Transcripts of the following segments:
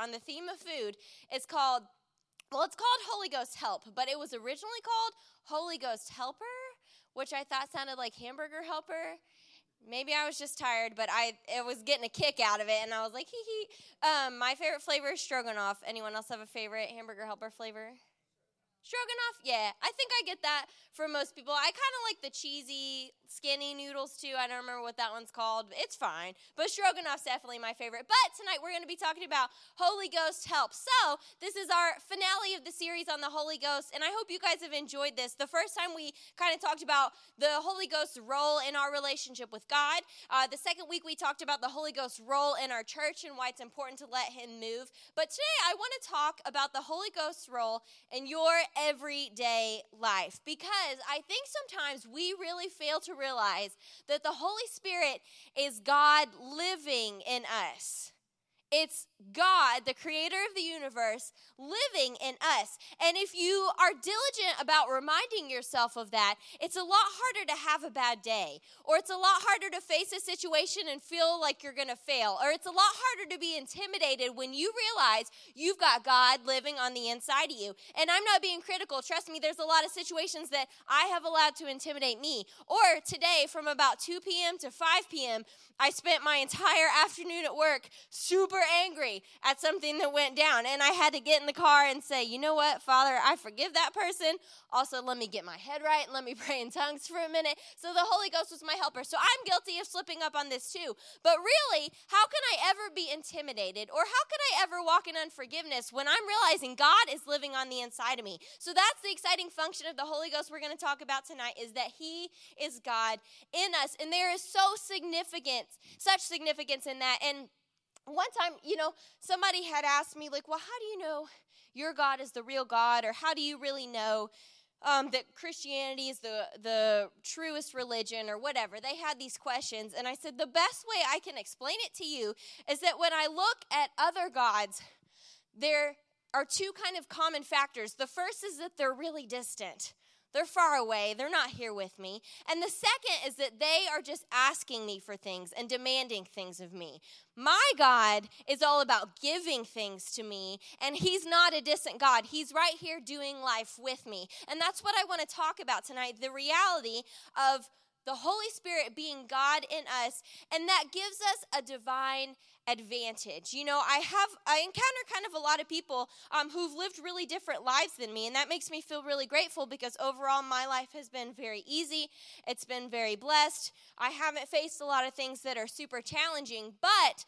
on the theme of food is called, well, it's called Holy Ghost Help, but it was originally called Holy Ghost Helper, which I thought sounded like hamburger helper. Maybe I was just tired, but I it was getting a kick out of it, and I was like, hee hee. Um, my favorite flavor is stroganoff. Anyone else have a favorite hamburger helper flavor? Stroganoff, yeah, I think I get that for most people. I kind of like the cheesy, skinny noodles too. I don't remember what that one's called. It's fine, but stroganoff's definitely my favorite. But tonight we're going to be talking about Holy Ghost help. So this is our finale of the series on the Holy Ghost, and I hope you guys have enjoyed this. The first time we kind of talked about the Holy Ghost's role in our relationship with God. Uh, the second week we talked about the Holy Ghost's role in our church and why it's important to let Him move. But today I want to talk about the Holy Ghost's role in your everyday life because I think sometimes we really fail to realize that the Holy Spirit is God living in us. It's God, the creator of the universe, living in us. And if you are diligent about reminding yourself of that, it's a lot harder to have a bad day, or it's a lot harder to face a situation and feel like you're going to fail, or it's a lot harder to be intimidated when you realize you've got God living on the inside of you. And I'm not being critical. Trust me, there's a lot of situations that I have allowed to intimidate me. Or today, from about 2 p.m. to 5 p.m., I spent my entire afternoon at work super angry at something that went down. And I had to get in the car and say, you know what, Father, I forgive that person. Also, let me get my head right and let me pray in tongues for a minute. So the Holy Ghost was my helper. So I'm guilty of slipping up on this too. But really, how can I ever be intimidated or how can I ever walk in unforgiveness when I'm realizing God is living on the inside of me? So that's the exciting function of the Holy Ghost we're going to talk about tonight is that He is God in us. And there is so significant, such significance in that. And one time, you know, somebody had asked me, like, well, how do you know your God is the real God? Or how do you really know um, that Christianity is the, the truest religion or whatever? They had these questions. And I said, the best way I can explain it to you is that when I look at other gods, there are two kind of common factors. The first is that they're really distant. They're far away. They're not here with me. And the second is that they are just asking me for things and demanding things of me. My God is all about giving things to me, and He's not a distant God. He's right here doing life with me. And that's what I want to talk about tonight the reality of the Holy Spirit being God in us, and that gives us a divine advantage. You know, I have I encounter kind of a lot of people um, who've lived really different lives than me, and that makes me feel really grateful because overall my life has been very easy. It's been very blessed. I haven't faced a lot of things that are super challenging, but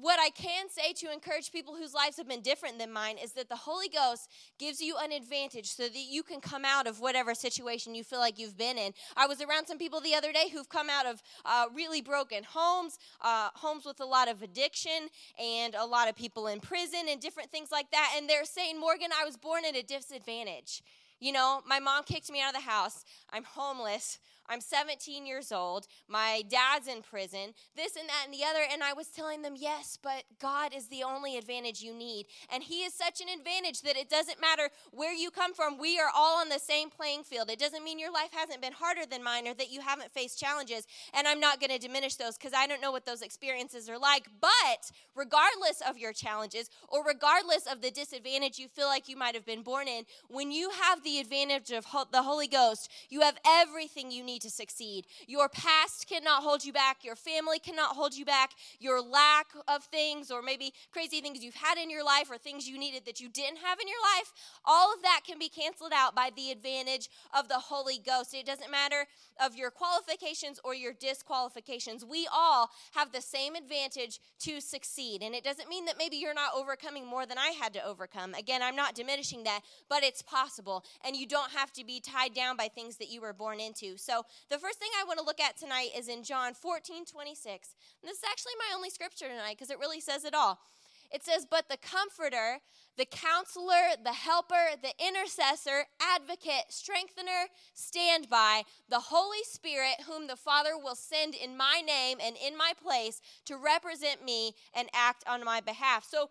what I can say to encourage people whose lives have been different than mine is that the Holy Ghost gives you an advantage so that you can come out of whatever situation you feel like you've been in. I was around some people the other day who've come out of uh, really broken homes, uh, homes with a lot of addiction, and a lot of people in prison and different things like that. And they're saying, Morgan, I was born at a disadvantage. You know, my mom kicked me out of the house. I'm homeless. I'm 17 years old. My dad's in prison, this and that and the other. And I was telling them, yes, but God is the only advantage you need. And He is such an advantage that it doesn't matter where you come from. We are all on the same playing field. It doesn't mean your life hasn't been harder than mine or that you haven't faced challenges. And I'm not going to diminish those because I don't know what those experiences are like. But regardless of your challenges or regardless of the disadvantage you feel like you might have been born in, when you have the advantage of the Holy Ghost, you have everything you need to succeed. Your past cannot hold you back. Your family cannot hold you back. Your lack of things, or maybe crazy things you've had in your life, or things you needed that you didn't have in your life, all of that can be canceled out by the advantage of the Holy Ghost. It doesn't matter of your qualifications or your disqualifications. We all have the same advantage to succeed. And it doesn't mean that maybe you're not overcoming more than I had to overcome. Again, I'm not diminishing that, but it's possible. And you don't have to be tied down by things that you were born into. So the first thing I want to look at tonight is in John 14 26. And this is actually my only scripture tonight because it really says it all. It says, But the Comforter, the Counselor, the Helper, the Intercessor, Advocate, Strengthener, stand by, the Holy Spirit, whom the Father will send in my name and in my place to represent me and act on my behalf. So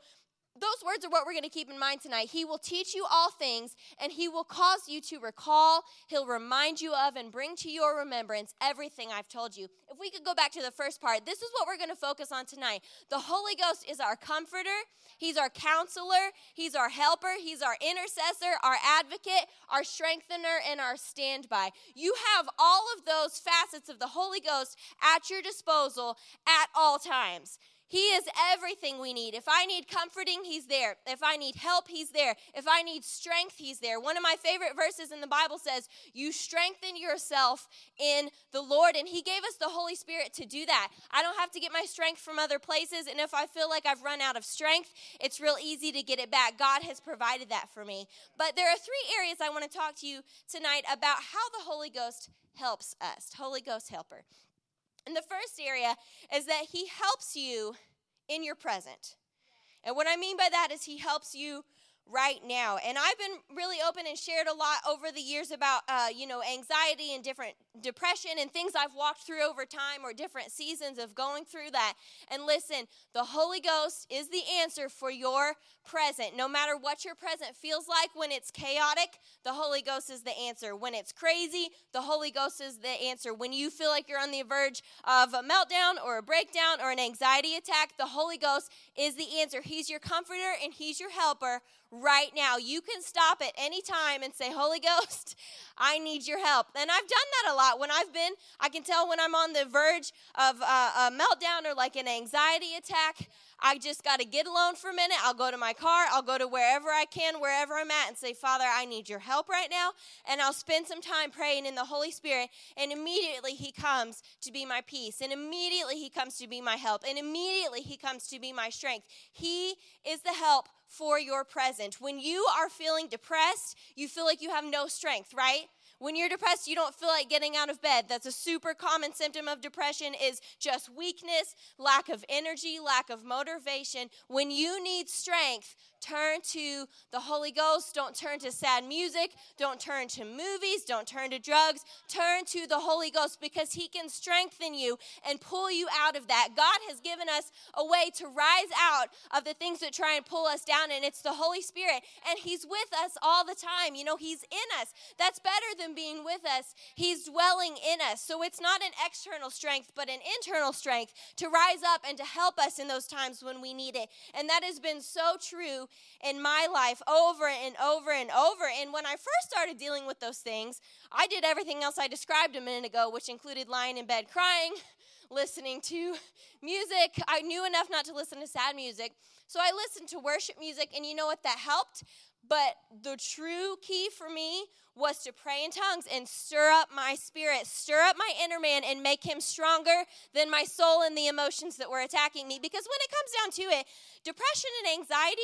those words are what we're going to keep in mind tonight. He will teach you all things, and He will cause you to recall. He'll remind you of and bring to your remembrance everything I've told you. If we could go back to the first part, this is what we're going to focus on tonight. The Holy Ghost is our comforter, He's our counselor, He's our helper, He's our intercessor, our advocate, our strengthener, and our standby. You have all of those facets of the Holy Ghost at your disposal at all times. He is everything we need. If I need comforting, He's there. If I need help, He's there. If I need strength, He's there. One of my favorite verses in the Bible says, You strengthen yourself in the Lord. And He gave us the Holy Spirit to do that. I don't have to get my strength from other places. And if I feel like I've run out of strength, it's real easy to get it back. God has provided that for me. But there are three areas I want to talk to you tonight about how the Holy Ghost helps us. Holy Ghost helper. And the first area is that he helps you in your present. And what I mean by that is he helps you right now. And I've been really open and shared a lot over the years about, uh, you know, anxiety and different depression and things I've walked through over time or different seasons of going through that. And listen, the Holy Ghost is the answer for your present. No matter what your present feels like when it's chaotic, the Holy Ghost is the answer. When it's crazy, the Holy Ghost is the answer. When you feel like you're on the verge of a meltdown or a breakdown or an anxiety attack, the Holy Ghost is the answer. He's your comforter and He's your helper right now. You can stop at any time and say, Holy Ghost, I need your help. And I've done that a lot. When I've been, I can tell when I'm on the verge of a meltdown or like an anxiety attack. I just got to get alone for a minute. I'll go to my car. I'll go to wherever I can, wherever I'm at, and say, Father, I need your help right now. And I'll spend some time praying in the Holy Spirit. And immediately He comes to be my peace. And immediately He comes to be my help. And immediately He comes to be my strength. He is the help for your present. When you are feeling depressed, you feel like you have no strength, right? When you're depressed, you don't feel like getting out of bed. That's a super common symptom of depression is just weakness, lack of energy, lack of motivation. When you need strength, turn to the Holy Ghost. Don't turn to sad music. Don't turn to movies. Don't turn to drugs. Turn to the Holy Ghost because He can strengthen you and pull you out of that. God has given us a way to rise out of the things that try and pull us down, and it's the Holy Spirit. And He's with us all the time. You know, He's in us. That's better than being with us. He's dwelling in us. So it's not an external strength, but an internal strength to rise up and to help us in those times when we need it. And that has been so true in my life over and over and over. And when I first started dealing with those things, I did everything else I described a minute ago, which included lying in bed crying, listening to music. I knew enough not to listen to sad music. So I listened to worship music, and you know what? That helped. But the true key for me was to pray in tongues and stir up my spirit, stir up my inner man, and make him stronger than my soul and the emotions that were attacking me. Because when it comes down to it, depression and anxiety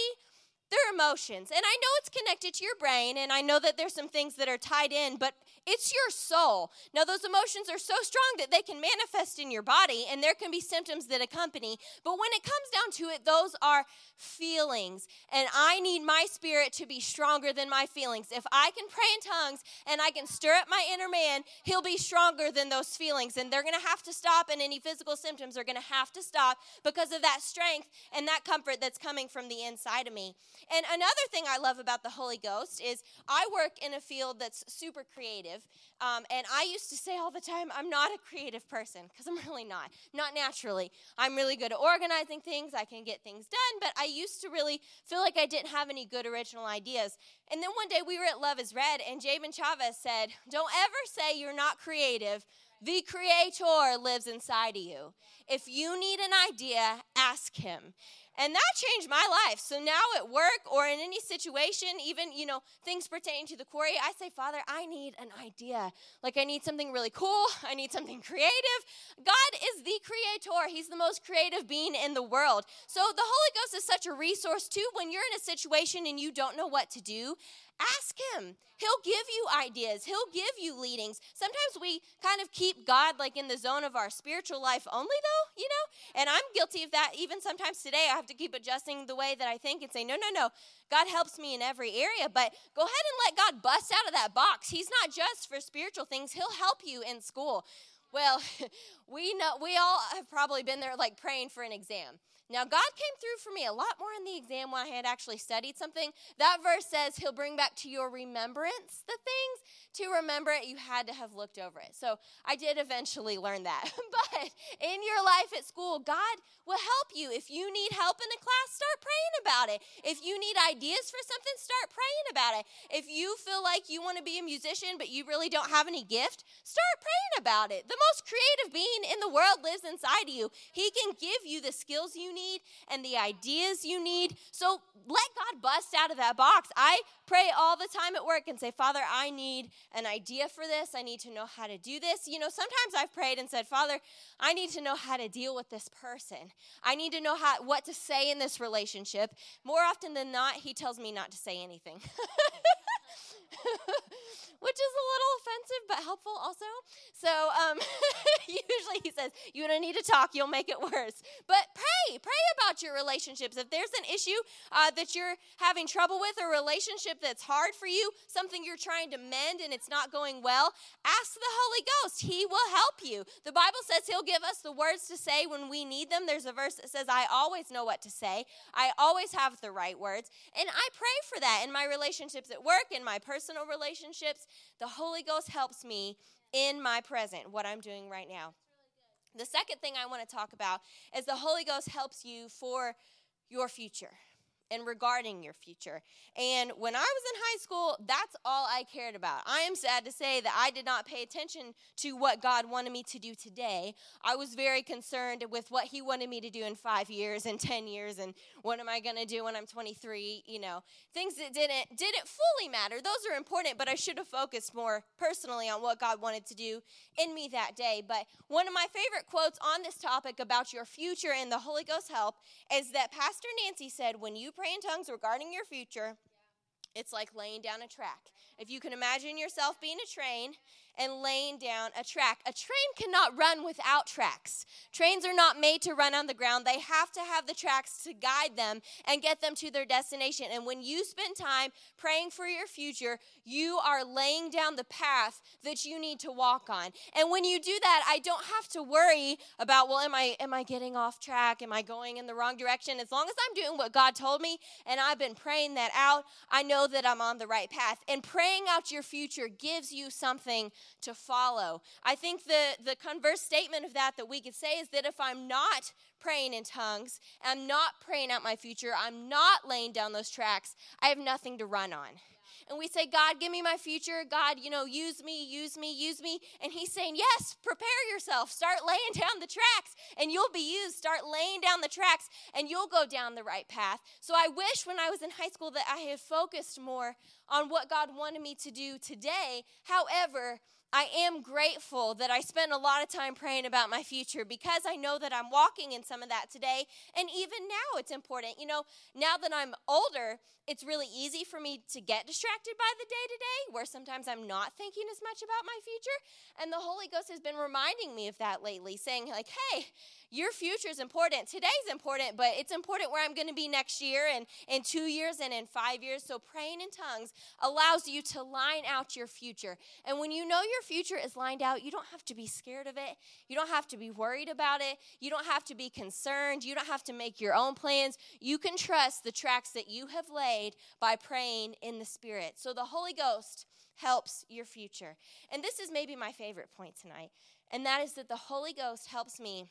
they're emotions. And I know it's connected to your brain, and I know that there's some things that are tied in, but it's your soul. Now, those emotions are so strong that they can manifest in your body, and there can be symptoms that accompany. But when it comes down to it, those are feelings. And I need my spirit to be stronger than my feelings. If I can pray in tongues and I can stir up my inner man, he'll be stronger than those feelings. And they're going to have to stop, and any physical symptoms are going to have to stop because of that strength and that comfort that's coming from the inside of me. And another thing I love about the Holy Ghost is I work in a field that's super creative. Um, and I used to say all the time, I'm not a creative person because I'm really not, not naturally. I'm really good at organizing things, I can get things done, but I used to really feel like I didn't have any good original ideas. And then one day we were at Love is Red, and Jabin Chavez said, Don't ever say you're not creative. The Creator lives inside of you. If you need an idea, ask Him. And that changed my life. So now at work or in any situation, even, you know, things pertaining to the quarry, I say, Father, I need an idea. Like I need something really cool. I need something creative. God is the creator. He's the most creative being in the world. So the Holy Ghost is such a resource too when you're in a situation and you don't know what to do. Ask him. He'll give you ideas. He'll give you leadings. Sometimes we kind of keep God like in the zone of our spiritual life only, though, you know? And I'm guilty of that even sometimes today. I have to keep adjusting the way that I think and say, no, no, no. God helps me in every area, but go ahead and let God bust out of that box. He's not just for spiritual things, He'll help you in school. Well, we know we all have probably been there like praying for an exam. Now, God came through for me a lot more in the exam when I had actually studied something. That verse says He'll bring back to your remembrance the things. To remember it, you had to have looked over it. So I did eventually learn that. but in your life at school, God will help you. If you need help in a class, start praying about it. If you need ideas for something, start praying about it. If you feel like you want to be a musician, but you really don't have any gift, start praying about it. The most creative being in the world lives inside of you. He can give you the skills you need and the ideas you need. So let God bust out of that box. I pray all the time at work and say, Father, I need an idea for this. I need to know how to do this. You know, sometimes I've prayed and said, Father, I need to know how to deal with this person. I need to know how, what to say in this relationship. More often than not, he tells me not to say anything. which is a little offensive but helpful also. So um, usually he says, You don't need to talk, you'll make it worse. But pray, pray about your relationships. If there's an issue uh, that you're having trouble with, a relationship that's hard for you, something you're trying to mend and it's not going well, ask the Holy Ghost. He will help you. The Bible says He'll give us the words to say when we need them. There's a verse that says, I always know what to say, I always have the right words. And I pray for that in my relationships at work, in my personal relationships. The Holy Ghost helps me in my present, what I'm doing right now. The second thing I want to talk about is the Holy Ghost helps you for your future and regarding your future. And when I was in high school, that's all I cared about. I am sad to say that I did not pay attention to what God wanted me to do today. I was very concerned with what He wanted me to do in five years and 10 years, and what am I going to do when I'm 23? You know, things that didn't, didn't fully matter. Those are important, but I should have focused more personally on what God wanted to do in me that day. But one of my favorite quotes on this topic about your future and the Holy Ghost help is that Pastor Nancy said, When you pray, pray in tongues regarding your future, it's like laying down a track. If you can imagine yourself being a train and laying down a track. A train cannot run without tracks. Trains are not made to run on the ground. They have to have the tracks to guide them and get them to their destination. And when you spend time praying for your future, you are laying down the path that you need to walk on. And when you do that, I don't have to worry about, well, am I am I getting off track? Am I going in the wrong direction? As long as I'm doing what God told me and I've been praying that out, I know that I'm on the right path. And praying out your future gives you something to follow. I think the, the converse statement of that that we could say is that if I'm not praying in tongues, I'm not praying out my future, I'm not laying down those tracks, I have nothing to run on and we say, God, give me my future. God, you know, use me, use me, use me. And He's saying, Yes, prepare yourself. Start laying down the tracks and you'll be used. Start laying down the tracks and you'll go down the right path. So I wish when I was in high school that I had focused more on what God wanted me to do today. However, I am grateful that I spent a lot of time praying about my future because I know that I'm walking in some of that today. And even now, it's important. You know, now that I'm older, it's really easy for me to get distracted by the day to day, where sometimes I'm not thinking as much about my future. And the Holy Ghost has been reminding me of that lately, saying, like, hey, your future is important. Today's important, but it's important where I'm going to be next year and in two years and in five years. So praying in tongues allows you to line out your future. And when you know your future is lined out, you don't have to be scared of it. You don't have to be worried about it. You don't have to be concerned. You don't have to make your own plans. You can trust the tracks that you have laid by praying in the Spirit. So the Holy Ghost helps your future. And this is maybe my favorite point tonight, and that is that the Holy Ghost helps me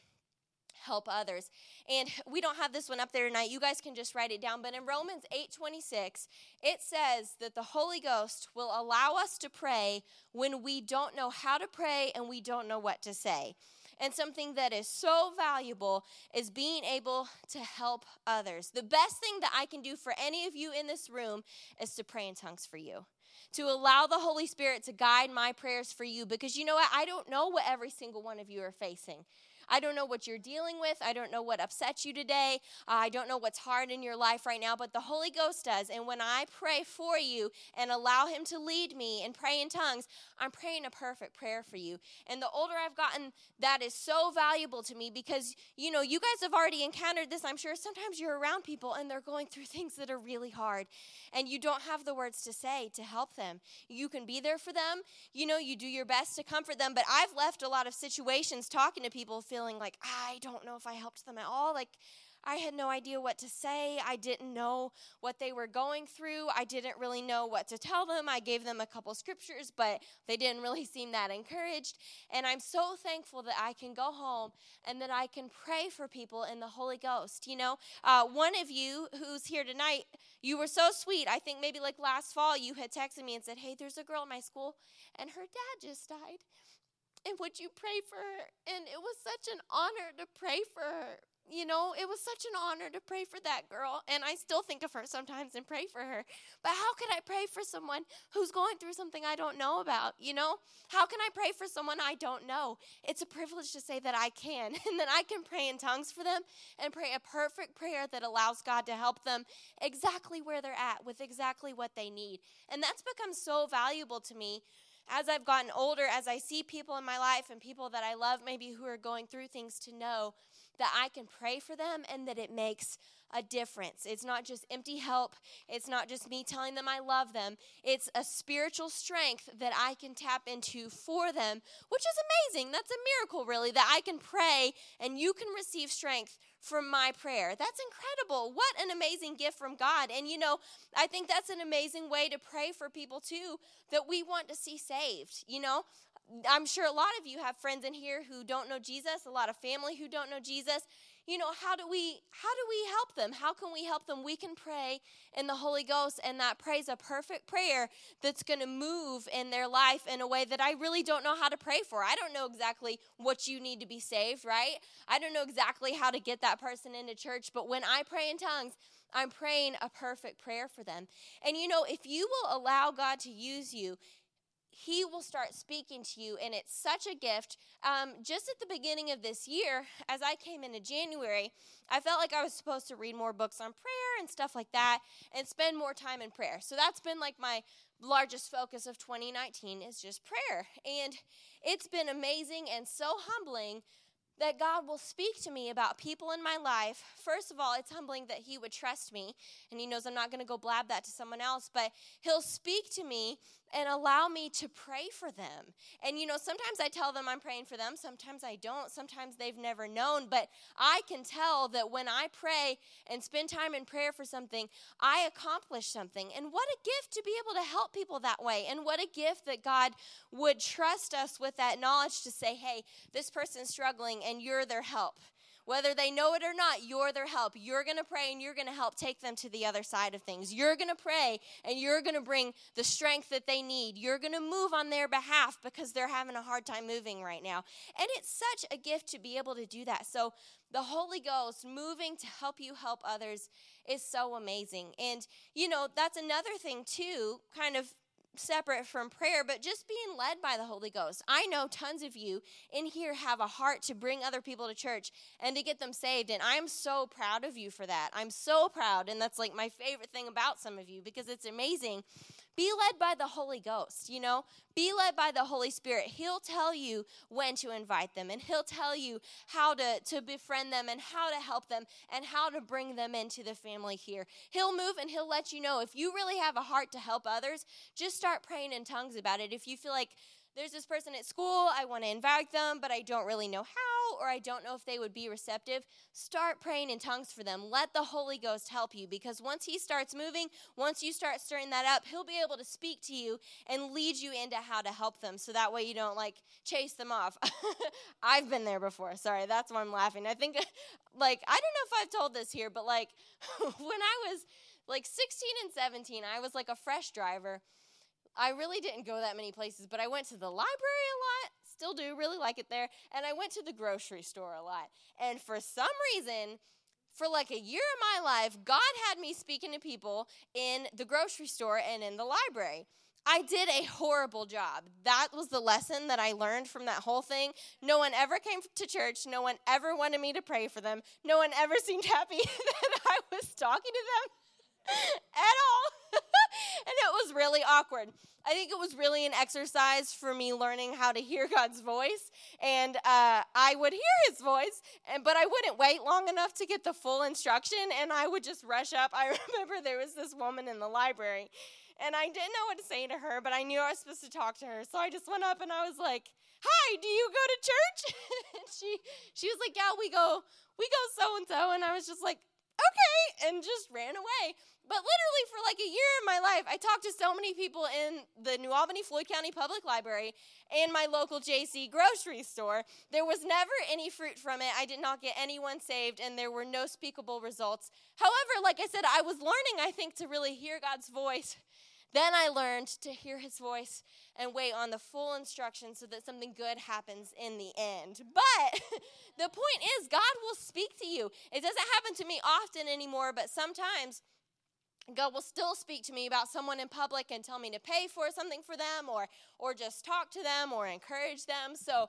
help others. And we don't have this one up there tonight. You guys can just write it down. But in Romans 8:26, it says that the Holy Ghost will allow us to pray when we don't know how to pray and we don't know what to say. And something that is so valuable is being able to help others. The best thing that I can do for any of you in this room is to pray in tongues for you to allow the Holy Spirit to guide my prayers for you because you know what? I don't know what every single one of you are facing. I don't know what you're dealing with. I don't know what upsets you today. I don't know what's hard in your life right now, but the Holy Ghost does. And when I pray for you and allow Him to lead me and pray in tongues, I'm praying a perfect prayer for you. And the older I've gotten, that is so valuable to me because, you know, you guys have already encountered this, I'm sure. Sometimes you're around people and they're going through things that are really hard and you don't have the words to say to help them. You can be there for them, you know, you do your best to comfort them, but I've left a lot of situations talking to people feeling like, I don't know if I helped them at all. Like, I had no idea what to say. I didn't know what they were going through. I didn't really know what to tell them. I gave them a couple scriptures, but they didn't really seem that encouraged. And I'm so thankful that I can go home and that I can pray for people in the Holy Ghost. You know, uh, one of you who's here tonight, you were so sweet. I think maybe like last fall, you had texted me and said, Hey, there's a girl in my school, and her dad just died. And would you pray for her? And it was such an honor to pray for her you know, it was such an honor to pray for that girl. And I still think of her sometimes and pray for her. But how can I pray for someone who's going through something I don't know about? You know, how can I pray for someone I don't know? It's a privilege to say that I can and that I can pray in tongues for them and pray a perfect prayer that allows God to help them exactly where they're at with exactly what they need. And that's become so valuable to me as I've gotten older, as I see people in my life and people that I love, maybe who are going through things, to know that I can pray for them and that it makes a difference. It's not just empty help, it's not just me telling them I love them. It's a spiritual strength that I can tap into for them, which is amazing. That's a miracle, really, that I can pray and you can receive strength from my prayer. That's incredible. What an amazing gift from God. And you know, I think that's an amazing way to pray for people too that we want to see saved. You know, I'm sure a lot of you have friends in here who don't know Jesus, a lot of family who don't know Jesus. You know, how do we how do we help them? How can we help them? We can pray in the Holy Ghost and that prays a perfect prayer that's going to move in their life in a way that I really don't know how to pray for. I don't know exactly what you need to be saved, right? I don't know exactly how to get that person into church, but when I pray in tongues, I'm praying a perfect prayer for them. And you know, if you will allow God to use you, he will start speaking to you, and it's such a gift. Um, just at the beginning of this year, as I came into January, I felt like I was supposed to read more books on prayer and stuff like that, and spend more time in prayer. So that's been like my largest focus of 2019 is just prayer, and it's been amazing and so humbling that God will speak to me about people in my life. First of all, it's humbling that He would trust me, and He knows I'm not going to go blab that to someone else, but He'll speak to me and allow me to pray for them. And you know, sometimes I tell them I'm praying for them, sometimes I don't, sometimes they've never known, but I can tell that when I pray and spend time in prayer for something, I accomplish something. And what a gift to be able to help people that way. And what a gift that God would trust us with that knowledge to say, hey, this person's struggling and you're their help. Whether they know it or not, you're their help. You're going to pray and you're going to help take them to the other side of things. You're going to pray and you're going to bring the strength that they need. You're going to move on their behalf because they're having a hard time moving right now. And it's such a gift to be able to do that. So, the Holy Ghost moving to help you help others is so amazing. And, you know, that's another thing, too, kind of separate from prayer, but just being led by the Holy Ghost. I know tons of you in here have a heart to bring other people to church and to get them saved, and I'm so proud of you for that. I'm so proud, and that's like my favorite thing about some of you because it's amazing be led by the Holy Ghost, you know? Be led by the Holy Spirit. He'll tell you when to invite them, and He'll tell you how to, to befriend them, and how to help them, and how to bring them into the family here. He'll move and He'll let you know. If you really have a heart to help others, just start praying in tongues about it. If you feel like there's this person at school, I want to invite them, but I don't really know how, or I don't know if they would be receptive. Start praying in tongues for them. Let the Holy Ghost help you because once He starts moving, once you start stirring that up, He'll be able to speak to you and lead you into how to help them so that way you don't like chase them off. I've been there before. Sorry, that's why I'm laughing. I think, like, I don't know if I've told this here, but like, when I was like 16 and 17, I was like a fresh driver I really didn't go that many places, but I went to the library a lot, still do, really like it there, and I went to the grocery store a lot. And for some reason, for like a year of my life, God had me speaking to people in the grocery store and in the library. I did a horrible job. That was the lesson that I learned from that whole thing. No one ever came to church. No one ever wanted me to pray for them. No one ever seemed happy that I was talking to them at all. and it was really awkward. I think it was really an exercise for me learning how to hear God's voice, and uh, I would hear His voice, and but I wouldn't wait long enough to get the full instruction, and I would just rush up. I remember there was this woman in the library, And I didn't know what to say to her, but I knew I was supposed to talk to her. So I just went up and I was like, "Hi, do you go to church?" and she she was like, "Yeah, we go we go so and so." And I was just like, "Okay," and just ran away. But literally, for like a year in my life, I talked to so many people in the New Albany Floyd County Public Library and my local JC grocery store. There was never any fruit from it. I did not get anyone saved, and there were no speakable results. However, like I said, I was learning, I think, to really hear God's voice. Then I learned to hear his voice and wait on the full instruction so that something good happens in the end. But the point is, God will speak to you. It doesn't happen to me often anymore, but sometimes God will still speak to me about someone in public and tell me to pay for something for them or or just talk to them or encourage them. So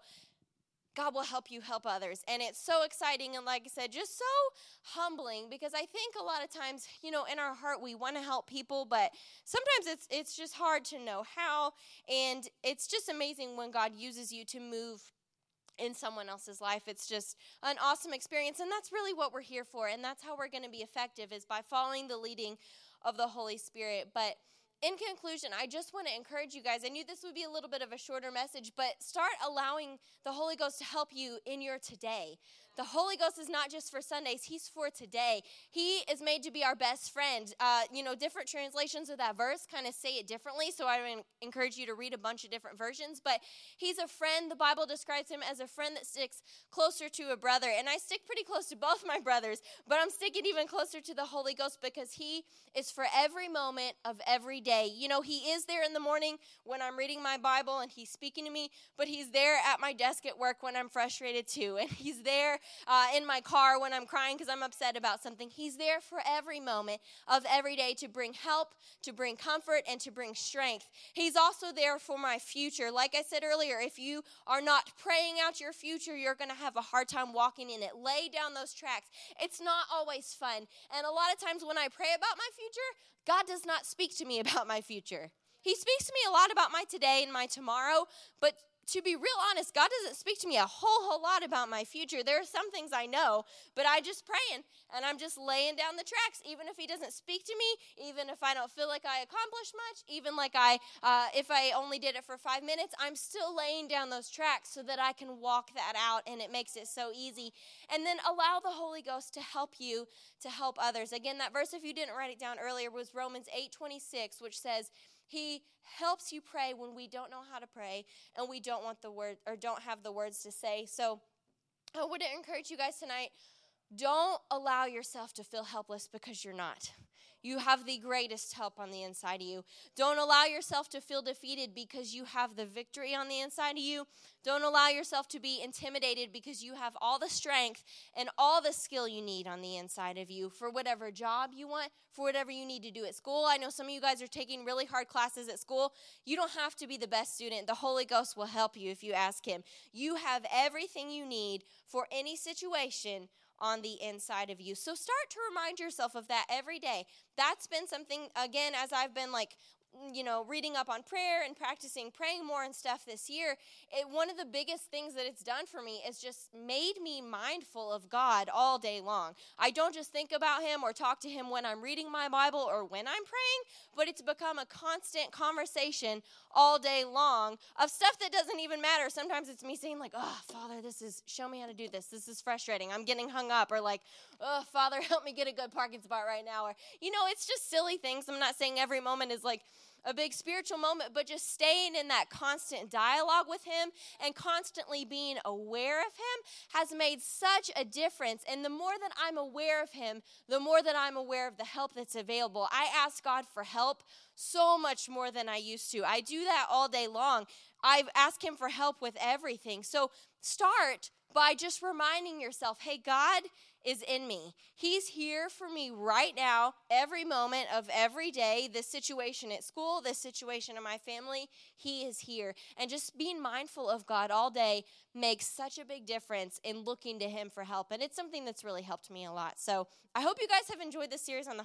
God will help you help others. And it's so exciting and like I said, just so humbling because I think a lot of times, you know, in our heart we want to help people, but sometimes it's it's just hard to know how and it's just amazing when God uses you to move in someone else's life. It's just an awesome experience and that's really what we're here for and that's how we're going to be effective is by following the leading of the Holy Spirit. But in conclusion, I just want to encourage you guys. I knew this would be a little bit of a shorter message, but start allowing the Holy Ghost to help you in your today. The Holy Ghost is not just for Sundays, He's for today. He is made to be our best friend. Uh, you know, different translations of that verse kind of say it differently, so I would encourage you to read a bunch of different versions. But He's a friend. The Bible describes Him as a friend that sticks closer to a brother. And I stick pretty close to both my brothers, but I'm sticking even closer to the Holy Ghost because He is for every moment of every day. You know, He is there in the morning when I'm reading my Bible and He's speaking to me, but He's there at my desk at work when I'm frustrated too. And He's there uh, in my car when I'm crying because I'm upset about something. He's there for every moment of every day to bring help, to bring comfort, and to bring strength. He's also there for my future. Like I said earlier, if you are not praying out your future, you're going to have a hard time walking in it. Lay down those tracks. It's not always fun. And a lot of times when I pray about my future, God does not speak to me about my future. He speaks to me a lot about my today and my tomorrow, but to be real honest, God doesn't speak to me a whole whole lot about my future. There are some things I know, but I just praying and I'm just laying down the tracks. Even if He doesn't speak to me, even if I don't feel like I accomplished much, even like I, uh, if I only did it for five minutes, I'm still laying down those tracks so that I can walk that out, and it makes it so easy. And then allow the Holy Ghost to help you to help others. Again, that verse, if you didn't write it down earlier, was Romans eight twenty six, which says. He helps you pray when we don't know how to pray and we don't want the word or don't have the words to say. So I would encourage you guys tonight don't allow yourself to feel helpless because you're not. You have the greatest help on the inside of you. Don't allow yourself to feel defeated because you have the victory on the inside of you. Don't allow yourself to be intimidated because you have all the strength and all the skill you need on the inside of you for whatever job you want, for whatever you need to do at school. I know some of you guys are taking really hard classes at school. You don't have to be the best student. The Holy Ghost will help you if you ask Him. You have everything you need for any situation on the inside of you. So start to remind yourself of that every day. That's been something, again, as I've been like you know, reading up on prayer and practicing praying more and stuff this year, it, one of the biggest things that it's done for me is just made me mindful of God all day long. I don't just think about Him or talk to Him when I'm reading my Bible or when I'm praying, but it's become a constant conversation all day long of stuff that doesn't even matter. Sometimes it's me saying, like, oh, Father, this is, show me how to do this. This is frustrating. I'm getting hung up. Or like, oh, Father, help me get a good parking spot right now. Or, you know, it's just silly things. I'm not saying every moment is like, a big spiritual moment, but just staying in that constant dialogue with Him and constantly being aware of Him has made such a difference. And the more that I'm aware of Him, the more that I'm aware of the help that's available. I ask God for help so much more than I used to. I do that all day long. I've asked Him for help with everything. So start by just reminding yourself hey, God is in me. He's here for me right now, every moment of every day. This situation at school, this situation in my family, He is here. And just being mindful of God all day makes such a big difference in looking to Him for help. And it's something that's really helped me a lot. So I hope you guys have enjoyed this series on the